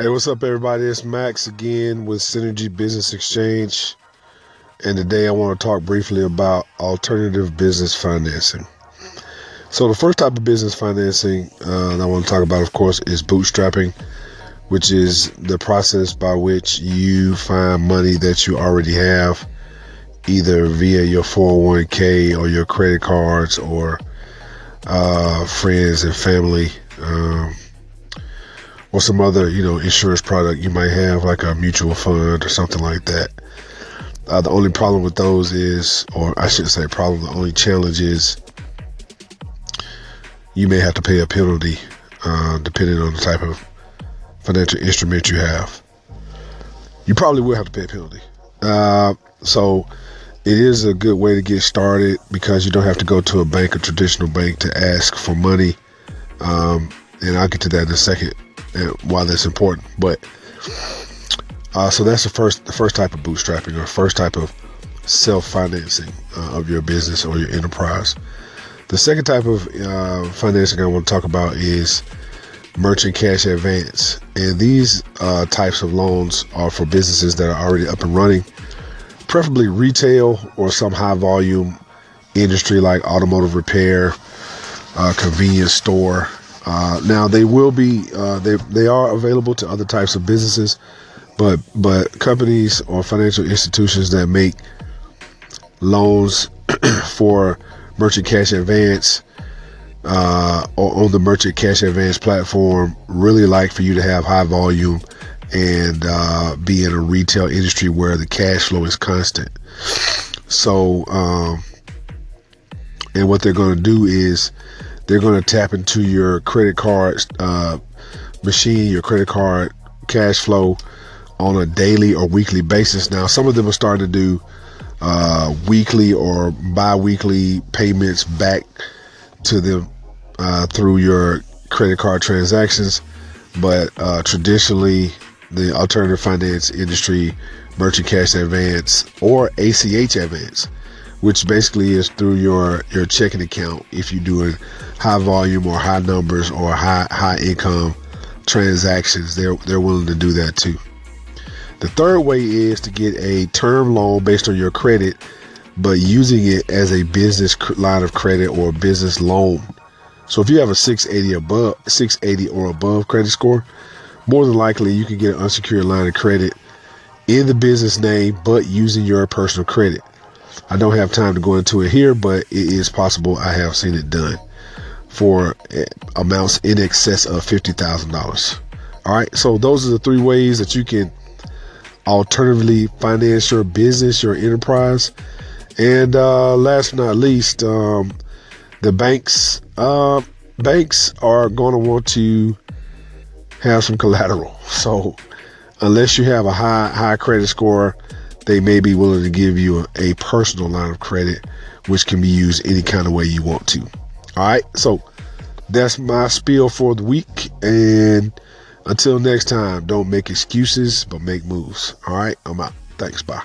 Hey, what's up, everybody? It's Max again with Synergy Business Exchange. And today I want to talk briefly about alternative business financing. So, the first type of business financing uh, that I want to talk about, of course, is bootstrapping, which is the process by which you find money that you already have, either via your 401k or your credit cards or uh, friends and family. Um, or some other, you know, insurance product you might have, like a mutual fund or something like that. Uh, the only problem with those is, or I should say, problem. The only challenge is you may have to pay a penalty, uh, depending on the type of financial instrument you have. You probably will have to pay a penalty. Uh, so it is a good way to get started because you don't have to go to a bank, a traditional bank, to ask for money. Um, and I'll get to that in a second and why that's important. But uh, so that's the first the first type of bootstrapping or first type of self financing uh, of your business or your enterprise. The second type of uh, financing I want to talk about is merchant cash advance, and these uh, types of loans are for businesses that are already up and running, preferably retail or some high volume industry like automotive repair, uh, convenience store, uh, now they will be uh, they they are available to other types of businesses, but but companies or financial institutions that make loans for merchant cash advance uh, or on the merchant cash advance platform really like for you to have high volume and uh, be in a retail industry where the cash flow is constant. So, um, and what they're going to do is they're going to tap into your credit card uh, machine, your credit card cash flow on a daily or weekly basis. Now, some of them are starting to do uh, weekly or bi-weekly payments back to them uh, through your credit card transactions. But uh, traditionally, the alternative finance industry, merchant cash advance or ACH advance, which basically is through your your checking account. If you're doing high volume or high numbers or high high income transactions they're they're willing to do that too. The third way is to get a term loan based on your credit but using it as a business line of credit or business loan. So if you have a 680 above 680 or above credit score more than likely you can get an unsecured line of credit in the business name but using your personal credit I don't have time to go into it here, but it is possible I have seen it done for eh, amounts in excess of $50,000. All right, so those are the three ways that you can alternatively finance your business, your enterprise. And uh, last but not least, um, the banks uh, banks are going to want to have some collateral. So unless you have a high high credit score, they may be willing to give you a, a personal line of credit, which can be used any kind of way you want to. All right, so that's my spiel for the week. And until next time, don't make excuses, but make moves. All right, I'm out. Thanks. Bye.